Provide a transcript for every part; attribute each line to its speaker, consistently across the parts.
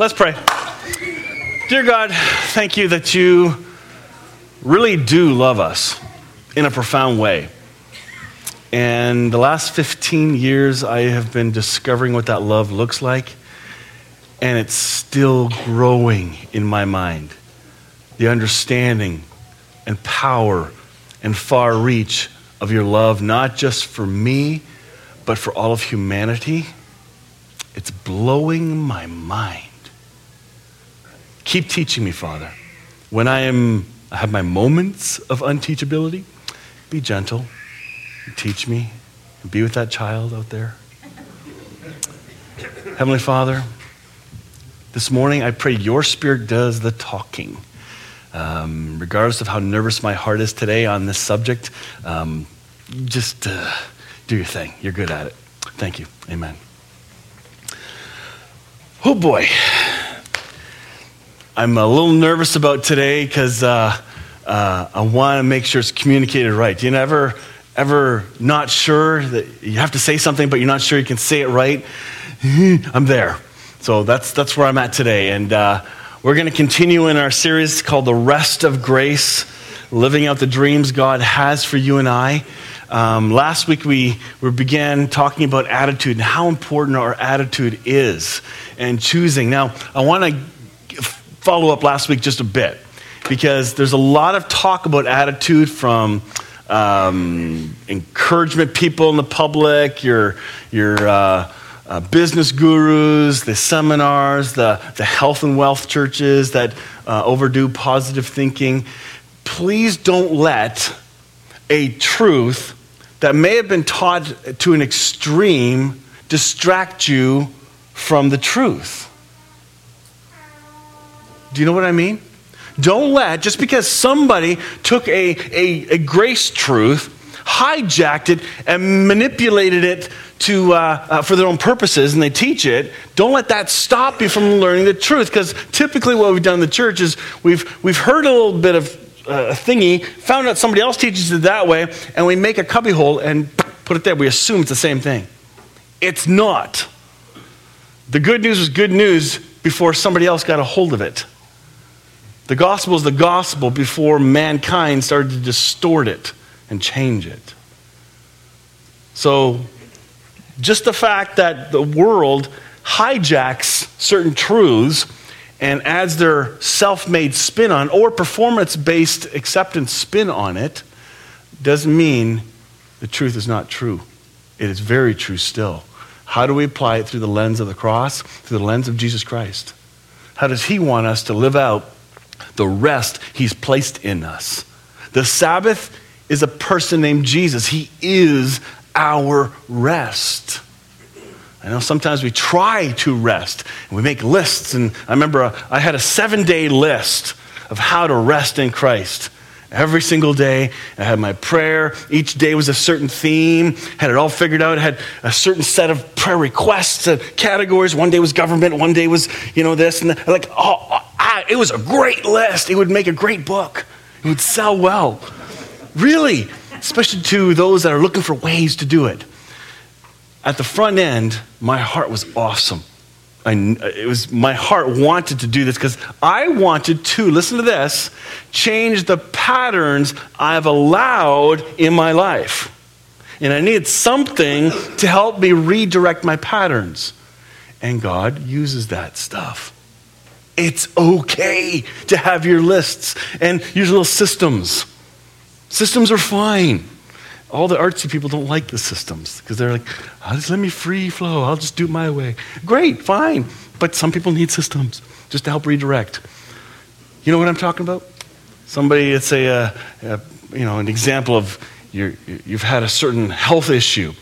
Speaker 1: Let's pray. Dear God, thank you that you really do love us in a profound way. And the last 15 years, I have been discovering what that love looks like, and it's still growing in my mind. The understanding and power and far reach of your love, not just for me, but for all of humanity. It's blowing my mind. Keep teaching me, Father. When I am I have my moments of unteachability, be gentle. Teach me. Be with that child out there. Heavenly Father, this morning I pray your spirit does the talking. Um, regardless of how nervous my heart is today on this subject, um, just uh, do your thing. You're good at it. Thank you. Amen. Oh boy. I'm a little nervous about today because uh, uh, I want to make sure it's communicated right. You ever, ever not sure that you have to say something, but you're not sure you can say it right? I'm there. So that's, that's where I'm at today. And uh, we're going to continue in our series called The Rest of Grace Living Out the Dreams God Has for You and I. Um, last week we, we began talking about attitude and how important our attitude is and choosing. Now, I want to follow up last week just a bit because there's a lot of talk about attitude from um, encouragement people in the public, your, your uh, uh, business gurus, the seminars, the, the health and wealth churches that uh, overdo positive thinking. Please don't let a truth that may have been taught to an extreme distract you from the truth. Do you know what I mean? Don't let, just because somebody took a, a, a grace truth, hijacked it, and manipulated it to, uh, uh, for their own purposes, and they teach it, don't let that stop you from learning the truth. Because typically, what we've done in the church is we've, we've heard a little bit of uh, thingy, found out somebody else teaches it that way, and we make a cubbyhole and put it there. We assume it's the same thing. It's not. The good news was good news before somebody else got a hold of it. The gospel is the gospel before mankind started to distort it and change it. So, just the fact that the world hijacks certain truths and adds their self made spin on or performance based acceptance spin on it doesn't mean the truth is not true. It is very true still. How do we apply it through the lens of the cross, through the lens of Jesus Christ? How does He want us to live out the rest He's placed in us? The Sabbath is a person named Jesus, He is our rest. I know sometimes we try to rest and we make lists. And I remember uh, I had a seven day list of how to rest in Christ. Every single day, I had my prayer. Each day was a certain theme, had it all figured out. Had a certain set of prayer requests, uh, categories. One day was government, one day was, you know, this. And like, oh, it was a great list. It would make a great book, it would sell well. Really, especially to those that are looking for ways to do it at the front end, my heart was awesome. I, it was my heart wanted to do this because I wanted to listen to this change the patterns I've allowed in my life, and I needed something to help me redirect my patterns. And God uses that stuff. It's okay to have your lists and your little systems. Systems are fine all the artsy people don't like the systems because they're like, oh, just let me free flow. I'll just do it my way. Great, fine. But some people need systems just to help redirect. You know what I'm talking about? Somebody, it's a, uh, a you know, an example of you you've had a certain health issue,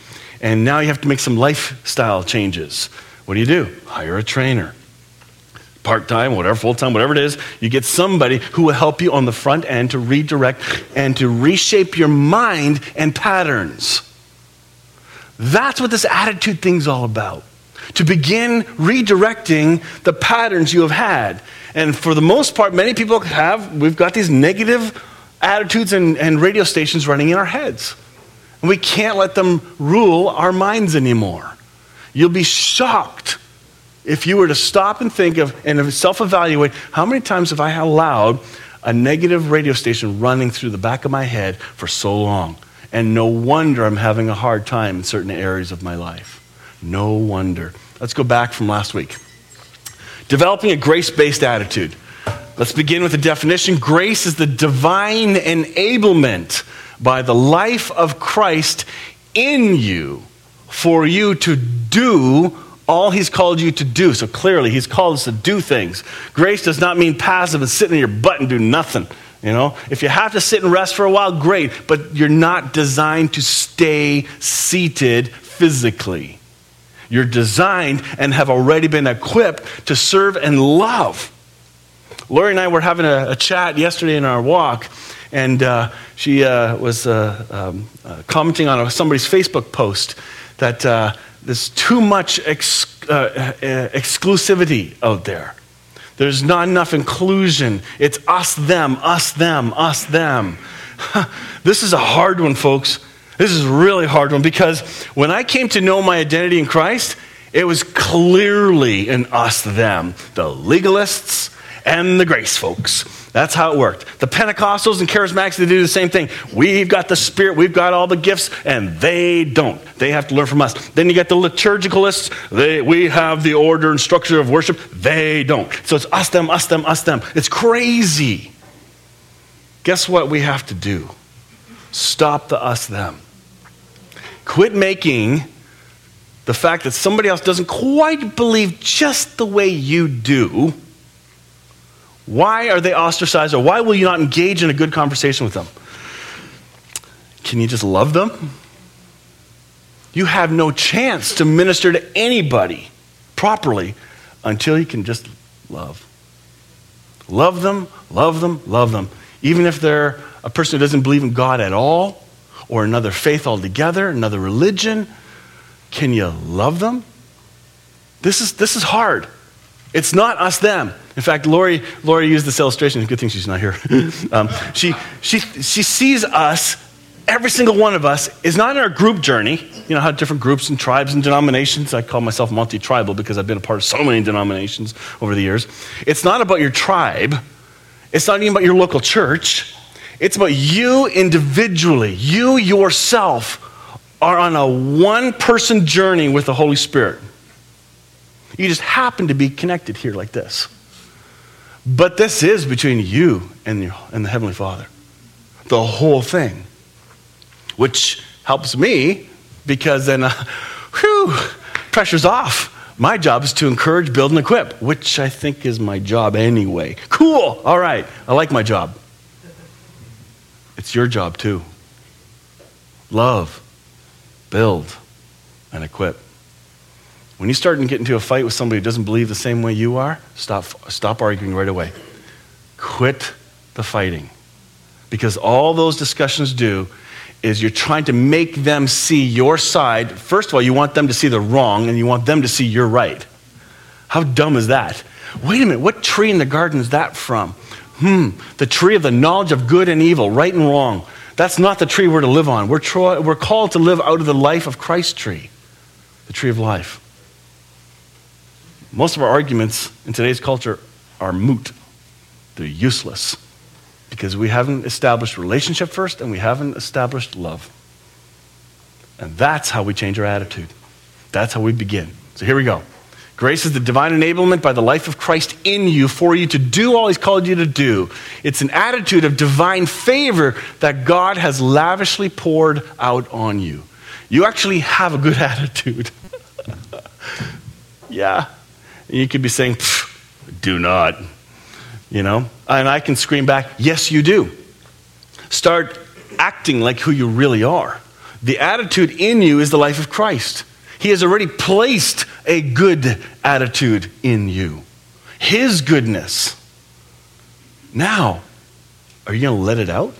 Speaker 1: and now you have to make some lifestyle changes. What do you do? Hire a trainer part time, whatever, full time, whatever it is, you get somebody who will help you on the front end to redirect and to reshape your mind and patterns. That's what this attitude thing's all about. To begin redirecting the patterns you have had. And for the most part, many people have, we've got these negative attitudes and, and radio stations running in our heads. And we can't let them rule our minds anymore. You'll be shocked if you were to stop and think of and self evaluate, how many times have I allowed a negative radio station running through the back of my head for so long? And no wonder I'm having a hard time in certain areas of my life. No wonder. Let's go back from last week. Developing a grace based attitude. Let's begin with the definition. Grace is the divine enablement by the life of Christ in you for you to do all he's called you to do. So clearly, he's called us to do things. Grace does not mean passive and sitting in your butt and do nothing. You know, if you have to sit and rest for a while, great, but you're not designed to stay seated physically. You're designed and have already been equipped to serve and love. Lori and I were having a, a chat yesterday in our walk, and uh, she uh, was uh, um, uh, commenting on somebody's Facebook post that uh, there's too much ex- uh, exclusivity out there. There's not enough inclusion. It's us, them, us, them, us, them. this is a hard one, folks. This is a really hard one because when I came to know my identity in Christ, it was clearly an us, them. The legalists and the grace folks. That's how it worked. The Pentecostals and Charismatics, they do the same thing. We've got the Spirit, we've got all the gifts, and they don't. They have to learn from us. Then you get the liturgicalists, they, we have the order and structure of worship, they don't. So it's us, them, us, them, us, them. It's crazy. Guess what we have to do? Stop the us, them. Quit making the fact that somebody else doesn't quite believe just the way you do why are they ostracized or why will you not engage in a good conversation with them? Can you just love them? You have no chance to minister to anybody properly until you can just love. Love them, love them, love them. Even if they're a person who doesn't believe in God at all or another faith altogether, another religion, can you love them? This is, this is hard. It's not us, them. In fact, Lori, Lori used this illustration. Good thing she's not here. um, she, she, she sees us, every single one of us, is not in our group journey. You know how different groups and tribes and denominations, I call myself multi tribal because I've been a part of so many denominations over the years. It's not about your tribe, it's not even about your local church. It's about you individually. You yourself are on a one person journey with the Holy Spirit. You just happen to be connected here like this. But this is between you and, your, and the Heavenly Father. The whole thing. Which helps me because then, uh, whew, pressure's off. My job is to encourage, build, and equip, which I think is my job anyway. Cool. All right. I like my job. It's your job too. Love, build, and equip. When you start to get into a fight with somebody who doesn't believe the same way you are, stop, stop arguing right away. Quit the fighting. Because all those discussions do is you're trying to make them see your side. First of all, you want them to see the wrong and you want them to see you're right. How dumb is that? Wait a minute, what tree in the garden is that from? Hmm, the tree of the knowledge of good and evil, right and wrong. That's not the tree we're to live on. We're, tro- we're called to live out of the life of Christ tree, the tree of life. Most of our arguments in today's culture are moot, they're useless because we haven't established relationship first and we haven't established love. And that's how we change our attitude. That's how we begin. So here we go. Grace is the divine enablement by the life of Christ in you for you to do all he's called you to do. It's an attitude of divine favor that God has lavishly poured out on you. You actually have a good attitude. yeah, you could be saying, do not, you know? And I can scream back, yes, you do. Start acting like who you really are. The attitude in you is the life of Christ. He has already placed a good attitude in you, His goodness. Now, are you going to let it out?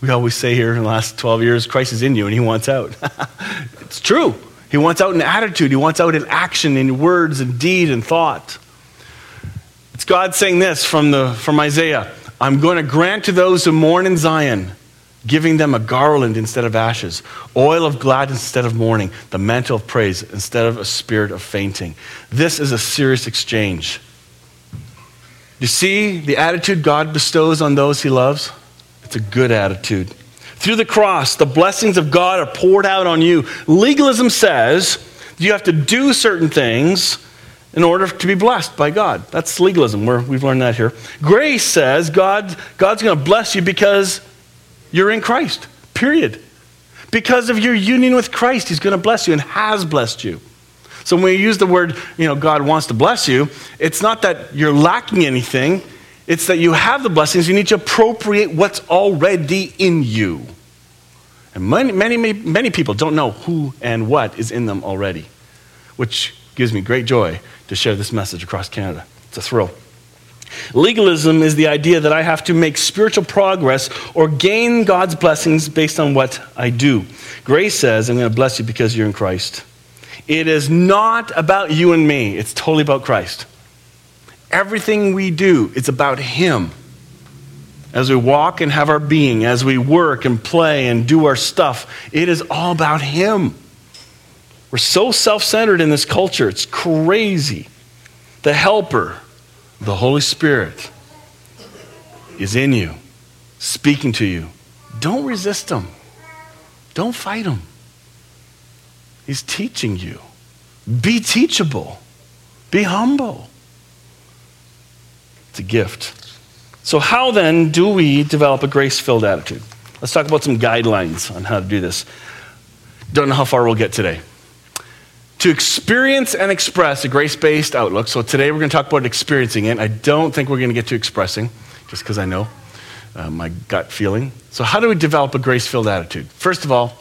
Speaker 1: We always say here in the last 12 years, Christ is in you and He wants out. it's true. He wants out in attitude, he wants out in action, in words and deed and thought. It's God saying this from, the, from Isaiah I'm going to grant to those who mourn in Zion giving them a garland instead of ashes, oil of gladness instead of mourning, the mantle of praise instead of a spirit of fainting. This is a serious exchange. You see the attitude God bestows on those he loves? It's a good attitude. Through the cross, the blessings of God are poured out on you. Legalism says you have to do certain things in order to be blessed by God. That's legalism. we we've learned that here. Grace says God, God's going to bless you because you're in Christ, period. Because of your union with Christ, He's going to bless you and has blessed you. So when we use the word, you know, God wants to bless you, it's not that you're lacking anything, it's that you have the blessings. You need to appropriate what's already in you. And many, many, many people don't know who and what is in them already, which gives me great joy to share this message across Canada. It's a thrill. Legalism is the idea that I have to make spiritual progress or gain God's blessings based on what I do. Grace says, I'm going to bless you because you're in Christ. It is not about you and me, it's totally about Christ. Everything we do, it's about Him. As we walk and have our being, as we work and play and do our stuff, it is all about Him. We're so self centered in this culture, it's crazy. The helper, the Holy Spirit is in you, speaking to you. Don't resist Him, don't fight Him. He's teaching you. Be teachable, be humble. It's a gift. So, how then do we develop a grace filled attitude? Let's talk about some guidelines on how to do this. Don't know how far we'll get today to experience and express a grace based outlook. So today we're going to talk about experiencing it. I don't think we're going to get to expressing, just because I know uh, my gut feeling. So, how do we develop a grace filled attitude? First of all,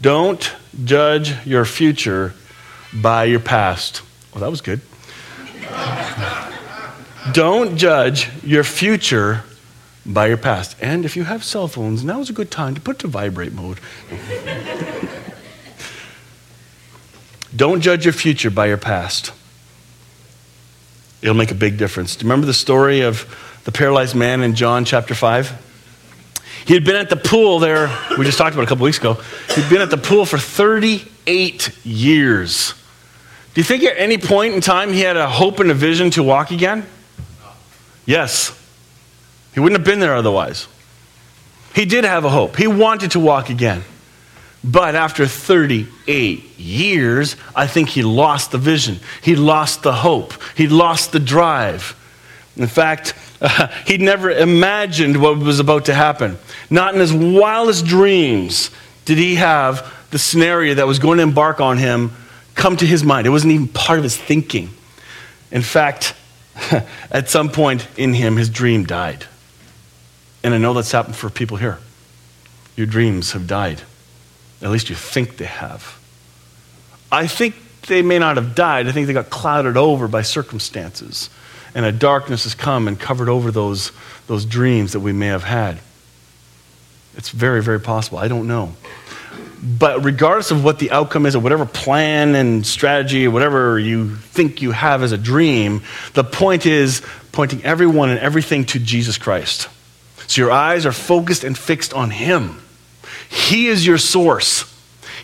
Speaker 1: don't judge your future by your past. Well, that was good. don't judge your future by your past. And if you have cell phones, now is a good time to put to vibrate mode. Don't judge your future by your past. It'll make a big difference. Do you remember the story of the paralyzed man in John chapter 5? He had been at the pool there, we just talked about a couple weeks ago. He'd been at the pool for 38 years. Do you think at any point in time he had a hope and a vision to walk again? Yes. He wouldn't have been there otherwise. He did have a hope. He wanted to walk again. But after 38 years, I think he lost the vision. He lost the hope. He lost the drive. In fact, uh, he'd never imagined what was about to happen. Not in his wildest dreams did he have the scenario that was going to embark on him come to his mind. It wasn't even part of his thinking. In fact, at some point in him, his dream died. And I know that's happened for people here. Your dreams have died. At least you think they have. I think they may not have died. I think they got clouded over by circumstances. And a darkness has come and covered over those, those dreams that we may have had. It's very, very possible. I don't know. But regardless of what the outcome is, or whatever plan and strategy, or whatever you think you have as a dream, the point is pointing everyone and everything to Jesus Christ. So your eyes are focused and fixed on Him. He is your source.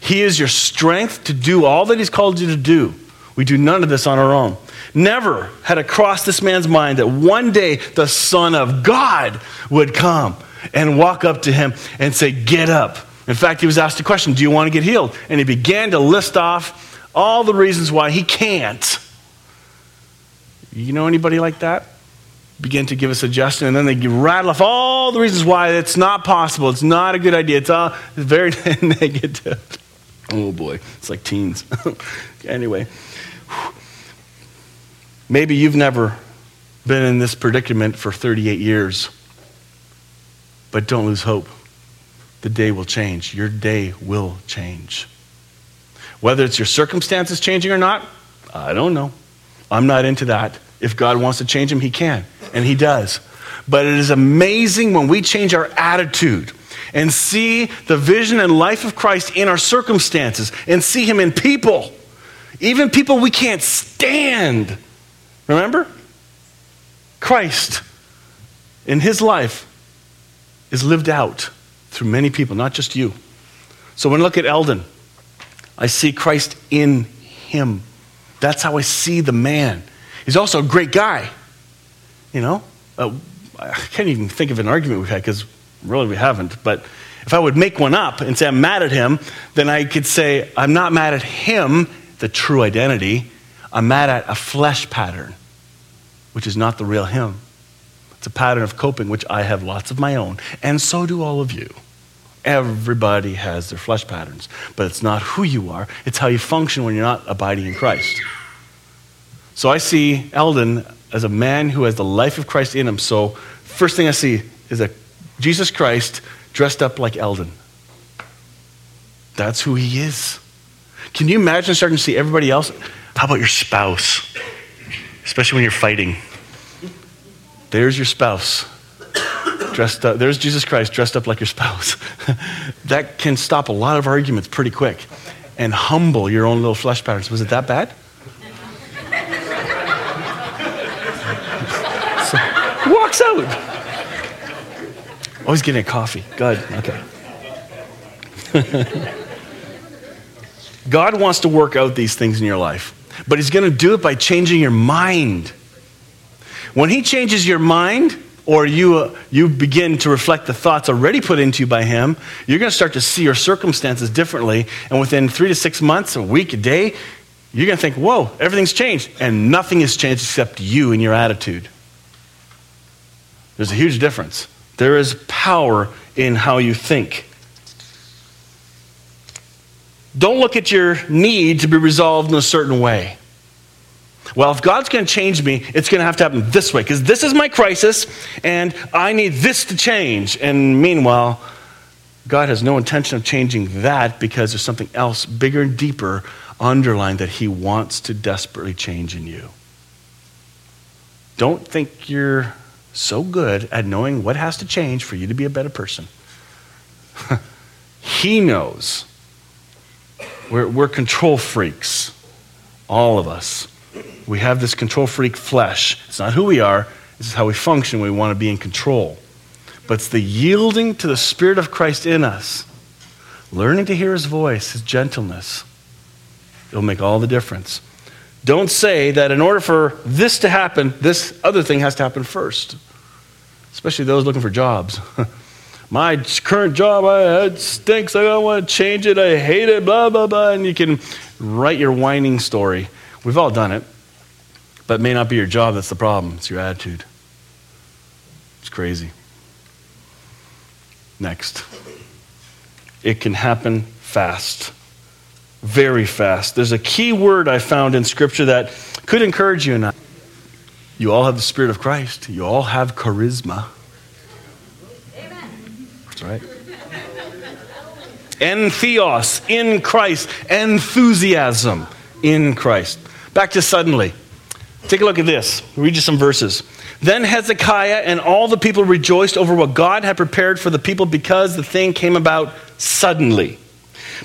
Speaker 1: He is your strength to do all that He's called you to do. We do none of this on our own. Never had it crossed this man's mind that one day the Son of God would come and walk up to him and say, Get up. In fact, he was asked a question Do you want to get healed? And he began to list off all the reasons why he can't. You know anybody like that? begin to give a suggestion, and then they rattle off all the reasons why it's not possible. It's not a good idea. It's all very negative. Oh boy, it's like teens. anyway, maybe you've never been in this predicament for 38 years, but don't lose hope. The day will change. Your day will change. Whether it's your circumstances changing or not, I don't know. I'm not into that. If God wants to change him, he can, and he does. But it is amazing when we change our attitude and see the vision and life of Christ in our circumstances and see him in people, even people we can't stand. Remember? Christ in his life is lived out through many people, not just you. So when I look at Eldon, I see Christ in him. That's how I see the man. He's also a great guy. You know, uh, I can't even think of an argument we've had because really we haven't. But if I would make one up and say I'm mad at him, then I could say I'm not mad at him, the true identity. I'm mad at a flesh pattern, which is not the real him. It's a pattern of coping, which I have lots of my own, and so do all of you. Everybody has their flesh patterns, but it's not who you are, it's how you function when you're not abiding in Christ. So I see Eldon as a man who has the life of Christ in him. So, first thing I see is a Jesus Christ dressed up like Eldon. That's who he is. Can you imagine starting to see everybody else? How about your spouse? Especially when you're fighting. There's your spouse. Dressed up. There's Jesus Christ dressed up like your spouse. that can stop a lot of arguments pretty quick and humble your own little flesh patterns. Was it that bad? so, walks out. Always getting a coffee. Good. Okay. God wants to work out these things in your life, but He's going to do it by changing your mind. When He changes your mind, or you, uh, you begin to reflect the thoughts already put into you by Him, you're going to start to see your circumstances differently. And within three to six months, a week, a day, you're going to think, whoa, everything's changed. And nothing has changed except you and your attitude. There's a huge difference. There is power in how you think. Don't look at your need to be resolved in a certain way. Well, if God's going to change me, it's going to have to happen this way because this is my crisis and I need this to change. And meanwhile, God has no intention of changing that because there's something else bigger and deeper underlined that He wants to desperately change in you. Don't think you're so good at knowing what has to change for you to be a better person. he knows. We're, we're control freaks, all of us. We have this control freak flesh. It's not who we are, this is how we function. We want to be in control. But it's the yielding to the Spirit of Christ in us, learning to hear His voice, His gentleness. It'll make all the difference. Don't say that in order for this to happen, this other thing has to happen first. Especially those looking for jobs. My current job, I, it stinks. I don't want to change it. I hate it, blah, blah, blah. And you can write your whining story. We've all done it. But it may not be your job that's the problem, it's your attitude. It's crazy. Next. It can happen fast very fast. There's a key word I found in Scripture that could encourage you and I. You all have the Spirit of Christ. You all have charisma. Amen. That's right. Entheos, in Christ. Enthusiasm, in Christ. Back to suddenly. Take a look at this. Read you some verses. Then Hezekiah and all the people rejoiced over what God had prepared for the people because the thing came about suddenly.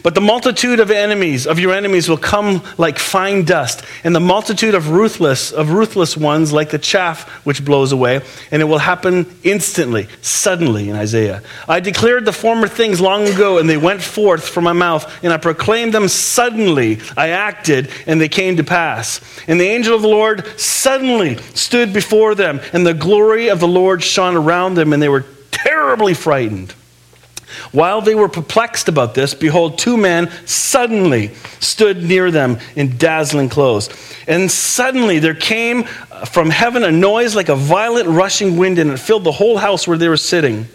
Speaker 1: But the multitude of enemies of your enemies will come like fine dust, and the multitude of ruthless of ruthless ones like the chaff which blows away, and it will happen instantly, suddenly in Isaiah. I declared the former things long ago, and they went forth from my mouth, and I proclaimed them suddenly. I acted, and they came to pass. And the angel of the Lord suddenly stood before them, and the glory of the Lord shone around them, and they were terribly frightened. While they were perplexed about this, behold, two men suddenly stood near them in dazzling clothes. And suddenly there came from heaven a noise like a violent rushing wind, and it filled the whole house where they were sitting.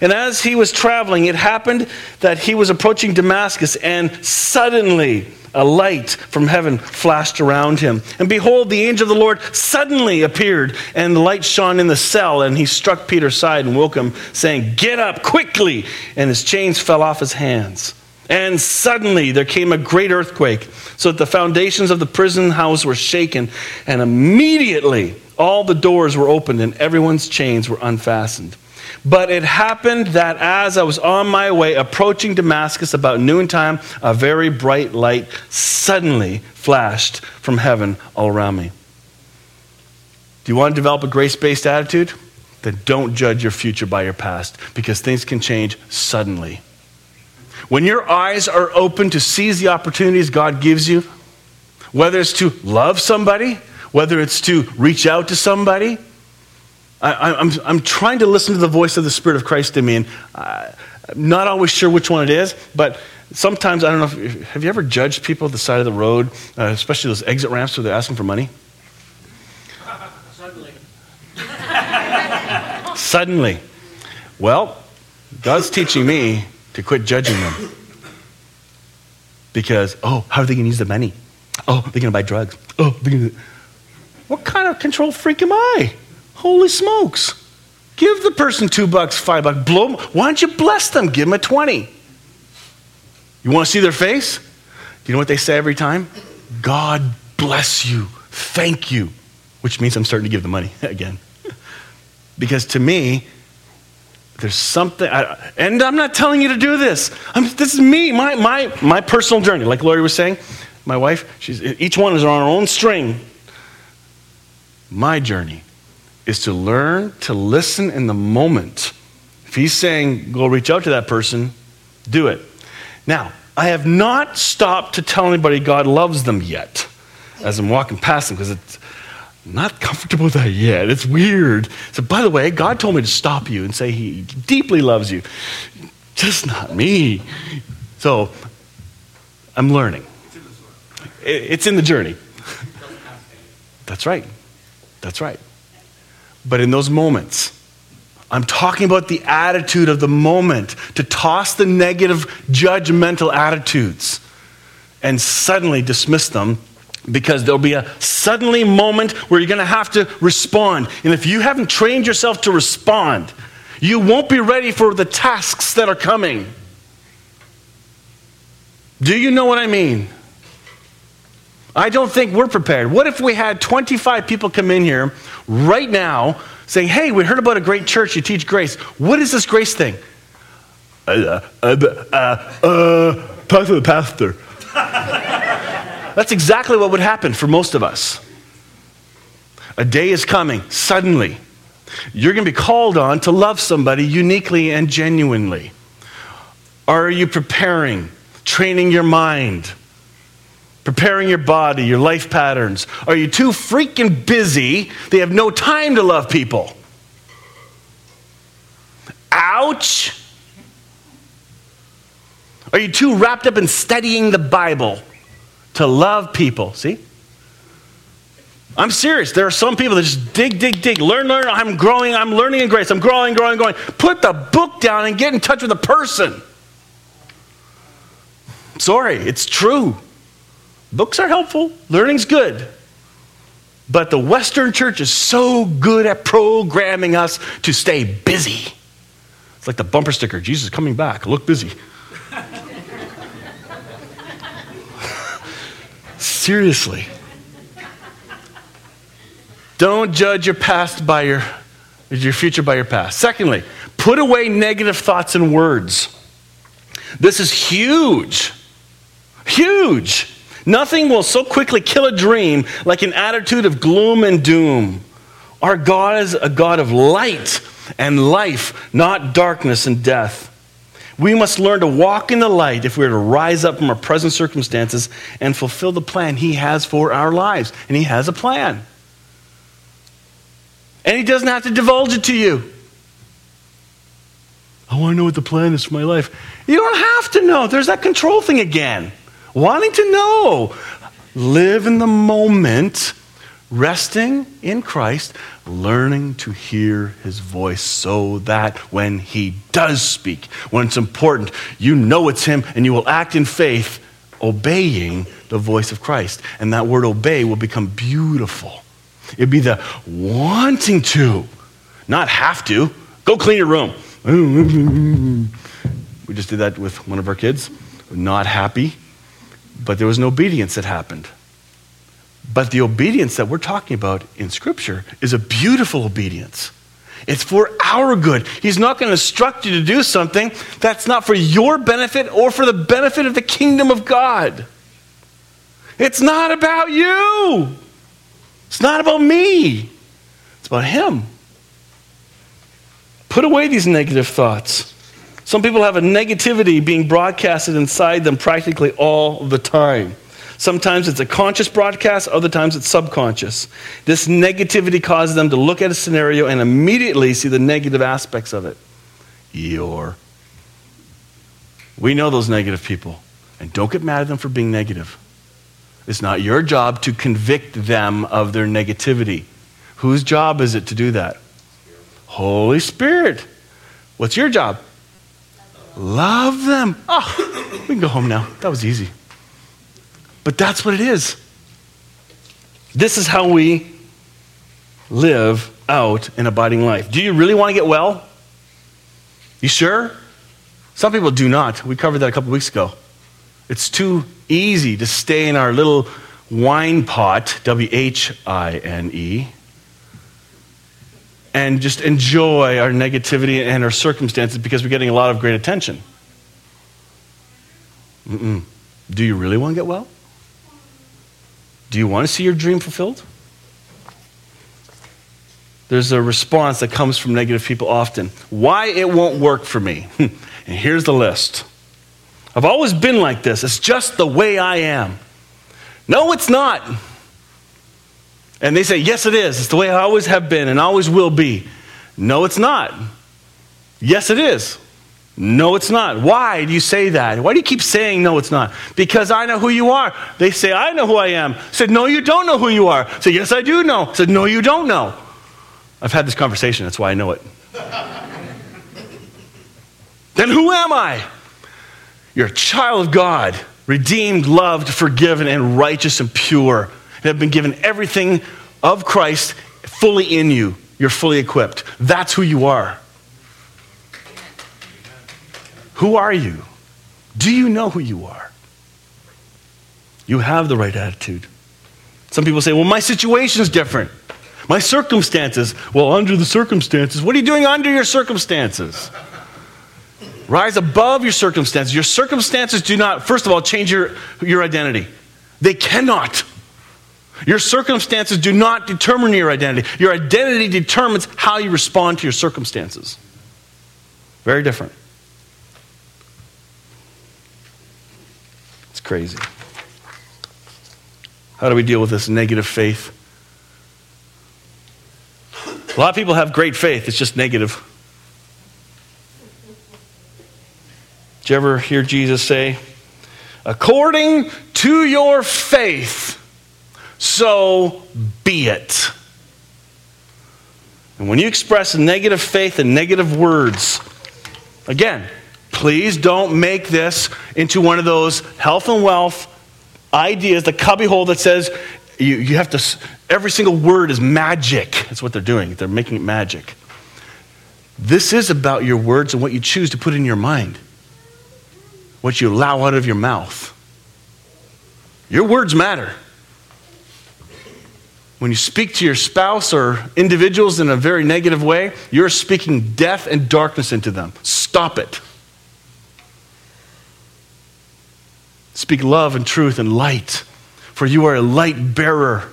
Speaker 1: And as he was traveling, it happened that he was approaching Damascus, and suddenly, a light from heaven flashed around him. And behold, the angel of the Lord suddenly appeared, and the light shone in the cell, and he struck Peter's side and woke him, saying, Get up quickly! And his chains fell off his hands. And suddenly there came a great earthquake, so that the foundations of the prison house were shaken, and immediately all the doors were opened, and everyone's chains were unfastened. But it happened that as I was on my way approaching Damascus about noontime, a very bright light suddenly flashed from heaven all around me. Do you want to develop a grace based attitude? then don't judge your future by your past because things can change suddenly. When your eyes are open to seize the opportunities God gives you, whether it's to love somebody, whether it's to reach out to somebody, I, am I'm, I'm trying to listen to the voice of the Spirit of Christ in me, and I'm not always sure which one it is, but sometimes, I don't know, if, have you ever judged people at the side of the road, uh, especially those exit ramps where they're asking for money? Suddenly. Suddenly. Well, God's teaching me to quit judging them. Because, oh, how are they going to use the money? Oh, they're going to buy drugs. Oh, they're going to. What kind of control freak am I? Holy smokes. Give the person two bucks, five bucks. Blow. Why don't you bless them? Give them a 20. You want to see their face? Do you know what they say every time? God bless you. Thank you. Which means I'm starting to give the money again. because to me, there's something, I, and I'm not telling you to do this. I'm, this is me, my, my, my personal journey. Like Lori was saying, my wife, she's, each one is on her own string. My journey is to learn to listen in the moment. If he's saying, go reach out to that person, do it. Now, I have not stopped to tell anybody God loves them yet as I'm walking past them because it's not comfortable with that yet. It's weird. So, by the way, God told me to stop you and say He deeply loves you. Just not me. So, I'm learning. It's in the journey. That's right. That's right. But in those moments, I'm talking about the attitude of the moment to toss the negative, judgmental attitudes and suddenly dismiss them because there'll be a suddenly moment where you're going to have to respond. And if you haven't trained yourself to respond, you won't be ready for the tasks that are coming. Do you know what I mean? I don't think we're prepared. What if we had 25 people come in here right now saying, Hey, we heard about a great church, you teach grace. What is this grace thing? Uh, uh, uh, uh, talk to the pastor. That's exactly what would happen for most of us. A day is coming, suddenly. You're going to be called on to love somebody uniquely and genuinely. Are you preparing, training your mind? Preparing your body, your life patterns? Are you too freaking busy they have no time to love people? Ouch! Are you too wrapped up in studying the Bible to love people? See? I'm serious. There are some people that just dig, dig, dig, learn, learn. I'm growing, I'm learning in grace. I'm growing, growing, growing. Put the book down and get in touch with a person. Sorry, it's true. Books are helpful, learning's good. But the Western church is so good at programming us to stay busy. It's like the bumper sticker Jesus is coming back, look busy. Seriously. Don't judge your past by your, your future by your past. Secondly, put away negative thoughts and words. This is huge. Huge. Nothing will so quickly kill a dream like an attitude of gloom and doom. Our God is a God of light and life, not darkness and death. We must learn to walk in the light if we are to rise up from our present circumstances and fulfill the plan He has for our lives. And He has a plan. And He doesn't have to divulge it to you. I want to know what the plan is for my life. You don't have to know. There's that control thing again wanting to know. Live in the moment, resting in Christ, learning to hear his voice so that when he does speak, when it's important, you know it's him and you will act in faith, obeying the voice of Christ. And that word obey will become beautiful. It'd be the wanting to, not have to. Go clean your room. We just did that with one of our kids. Not happy. But there was an obedience that happened. But the obedience that we're talking about in Scripture is a beautiful obedience. It's for our good. He's not going to instruct you to do something that's not for your benefit or for the benefit of the kingdom of God. It's not about you. It's not about me. It's about Him. Put away these negative thoughts. Some people have a negativity being broadcasted inside them practically all the time. Sometimes it's a conscious broadcast, other times it's subconscious. This negativity causes them to look at a scenario and immediately see the negative aspects of it. Eeyore. We know those negative people. And don't get mad at them for being negative. It's not your job to convict them of their negativity. Whose job is it to do that? Holy Spirit. What's your job? Love them. Oh, we can go home now. That was easy. But that's what it is. This is how we live out an abiding life. Do you really want to get well? You sure? Some people do not. We covered that a couple weeks ago. It's too easy to stay in our little whine pot, W H I N E, and just enjoy our negativity and our circumstances because we're getting a lot of great attention. Mm-mm. Do you really want to get well? Do you want to see your dream fulfilled? There's a response that comes from negative people often. Why it won't work for me. and here's the list. I've always been like this. It's just the way I am. No, it's not. And they say, Yes, it is. It's the way I always have been and always will be. No, it's not. Yes, it is. No, it's not. Why do you say that? Why do you keep saying no, it's not? Because I know who you are. They say, I know who I am. I said, No, you don't know who you are. I said, Yes, I do know. I said, No, you don't know. I've had this conversation. That's why I know it. then who am I? You're a child of God, redeemed, loved, forgiven, and righteous and pure. You have been given everything of Christ fully in you. You're fully equipped. That's who you are. Who are you? Do you know who you are? You have the right attitude. Some people say, well, my situation is different. My circumstances. Well, under the circumstances. What are you doing under your circumstances? Rise above your circumstances. Your circumstances do not, first of all, change your, your identity. They cannot. Your circumstances do not determine your identity. Your identity determines how you respond to your circumstances. Very different. It's crazy. How do we deal with this negative faith? A lot of people have great faith, it's just negative. Did you ever hear Jesus say, according to your faith, so be it? And when you express negative faith and negative words, again, Please don't make this into one of those health and wealth ideas, the cubbyhole that says you, you have to, every single word is magic. That's what they're doing. They're making it magic. This is about your words and what you choose to put in your mind, what you allow out of your mouth. Your words matter. When you speak to your spouse or individuals in a very negative way, you're speaking death and darkness into them. Stop it. Speak love and truth and light, for you are a light bearer.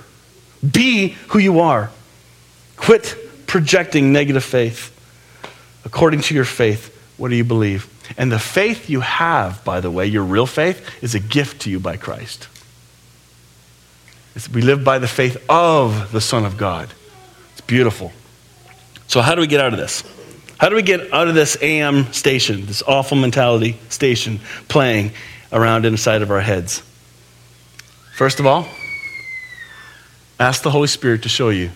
Speaker 1: Be who you are. Quit projecting negative faith. According to your faith, what do you believe? And the faith you have, by the way, your real faith, is a gift to you by Christ. We live by the faith of the Son of God. It's beautiful. So, how do we get out of this? How do we get out of this AM station, this awful mentality station playing around inside of our heads. First of all, ask the Holy Spirit to show you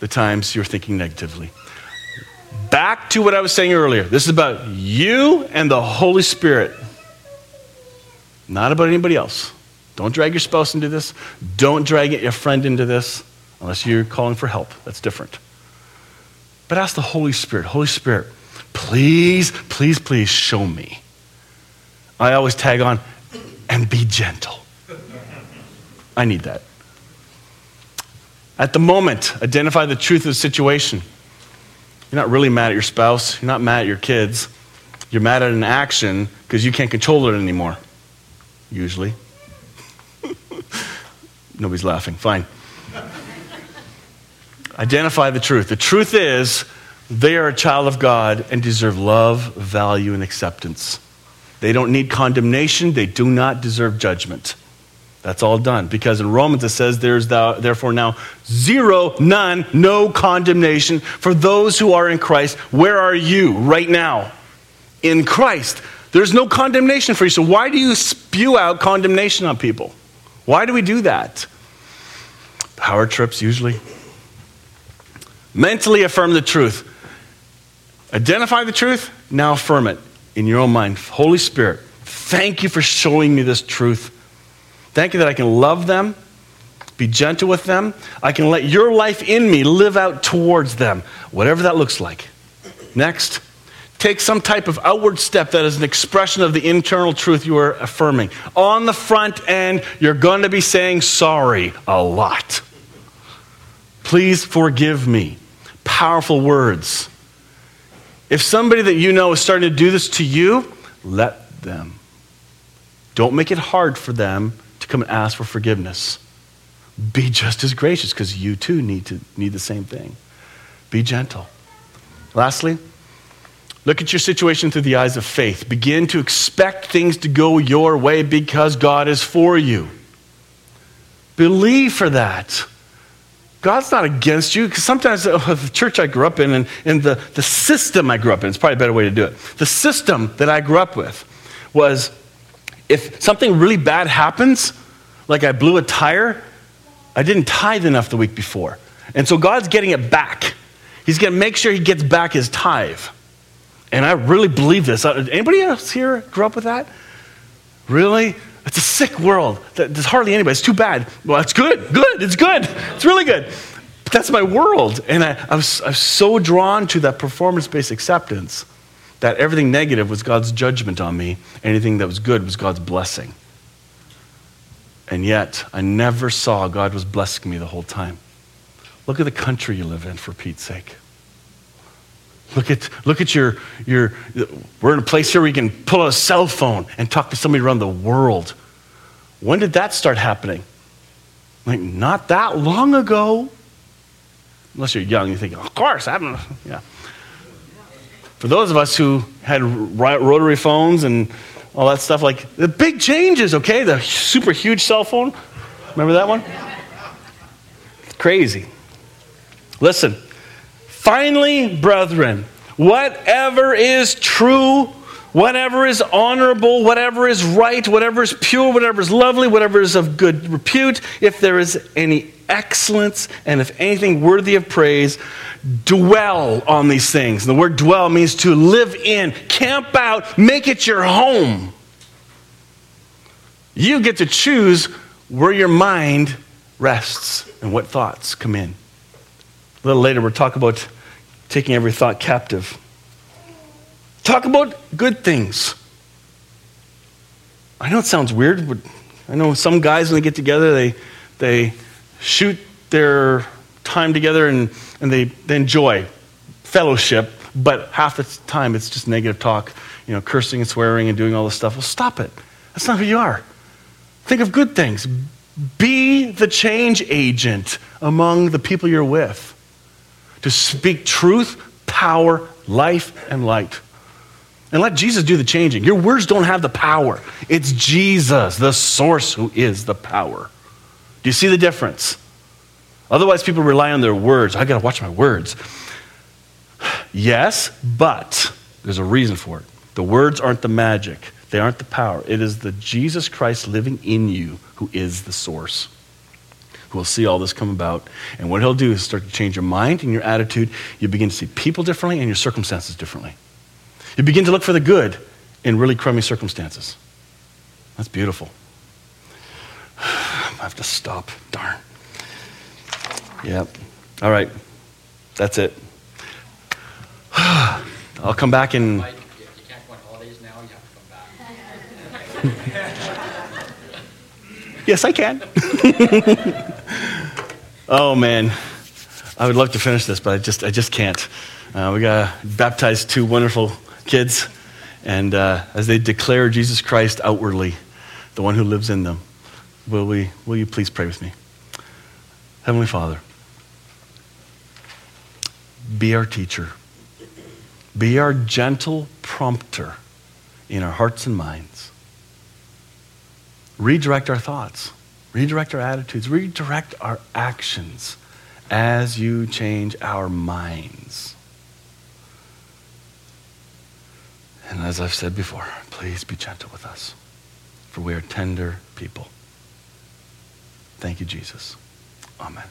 Speaker 1: the times you're thinking negatively. Back to what I was saying earlier. This is about you and the Holy Spirit, not about anybody else. Don't drag your spouse into this. Don't drag your friend into this unless you're calling for help. That's different. But ask the Holy Spirit Holy Spirit, please, please, please show me I always tag on, and be gentle. I need that. At the moment, identify the truth of the situation. You're not really mad at your spouse, you're not mad at your kids. You're mad at an action because you can't control it anymore, usually. Nobody's laughing. Fine. Identify the truth. The truth is, they are a child of God and deserve love, value, and acceptance. They don't need condemnation, they do not deserve judgment. That's all done. Because in Romans it says, There's thou, therefore now zero, none, no condemnation for those who are in Christ. Where are you right now? In Christ. There's no condemnation for you. So why do you spew out condemnation on people? Why do we do that? Power trips, usually. Mentally affirm the truth. Identify the truth, now affirm it in your own mind. Holy Spirit, thank you for showing me this truth. Thank you that I can love them, be gentle with them. I can let your life in me live out towards them, whatever that looks like. Next, take some type of outward step that is an expression of the internal truth you are affirming. On the front end, you're going to be saying sorry a lot. Please forgive me. Powerful words. If somebody that you know is starting to do this to you, let them. Don't make it hard for them to come and ask for forgiveness. Be just as gracious because you too need to need the same thing. Be gentle. Lastly, look at your situation through the eyes of faith. Begin to expect things to go your way because God is for you. Believe for that. God's not against you. Because sometimes uh, the church I grew up in and, and the, the system I grew up in, it's probably a better way to do it. The system that I grew up with was if something really bad happens, like I blew a tire, I didn't tithe enough the week before. And so God's getting it back. He's going to make sure he gets back his tithe. And I really believe this. Uh, anybody else here grew up with that? Really? It's a sick world. There's hardly anybody. It's too bad. Well, it's good. Good. It's good. It's really good. But that's my world. And I, I, was, I was so drawn to that performance based acceptance that everything negative was God's judgment on me. Anything that was good was God's blessing. And yet, I never saw God was blessing me the whole time. Look at the country you live in, for Pete's sake. Look at, look at your, your, we're in a place here where you can pull out a cell phone and talk to somebody around the world. When did that start happening? Like, not that long ago. Unless you're young, you think, of course, I haven't, yeah. For those of us who had rotary phones and all that stuff, like the big changes, okay? The super huge cell phone. Remember that one? It's crazy. Listen, Finally, brethren, whatever is true, whatever is honorable, whatever is right, whatever is pure, whatever is lovely, whatever is of good repute, if there is any excellence and if anything worthy of praise, dwell on these things. The word dwell means to live in, camp out, make it your home. You get to choose where your mind rests and what thoughts come in. A little later, we'll talk about taking every thought captive. Talk about good things. I know it sounds weird, but I know some guys, when they get together, they, they shoot their time together and, and they, they enjoy fellowship, but half the time it's just negative talk, you know, cursing and swearing and doing all this stuff. Well, stop it. That's not who you are. Think of good things. Be the change agent among the people you're with to speak truth, power, life, and light. And let Jesus do the changing. Your words don't have the power. It's Jesus, the source, who is the power. Do you see the difference? Otherwise, people rely on their words. I got to watch my words. Yes, but there's a reason for it. The words aren't the magic, they aren't the power. It is the Jesus Christ living in you who is the source who will see all this come about. And what he'll do is start to change your mind and your attitude. You begin to see people differently and your circumstances differently. You begin to look for the good in really crummy circumstances. That's beautiful. I have to stop. Darn. Yep. All right. That's it. I'll come back in. yes, I can. oh, man. I would love to finish this, but I just, I just can't. Uh, we got baptized two wonderful kids, and uh, as they declare Jesus Christ outwardly, the one who lives in them, will, we, will you please pray with me? Heavenly Father, be our teacher, Be our gentle prompter in our hearts and minds. Redirect our thoughts, redirect our attitudes, redirect our actions as you change our minds. And as I've said before, please be gentle with us, for we are tender people. Thank you, Jesus. Amen.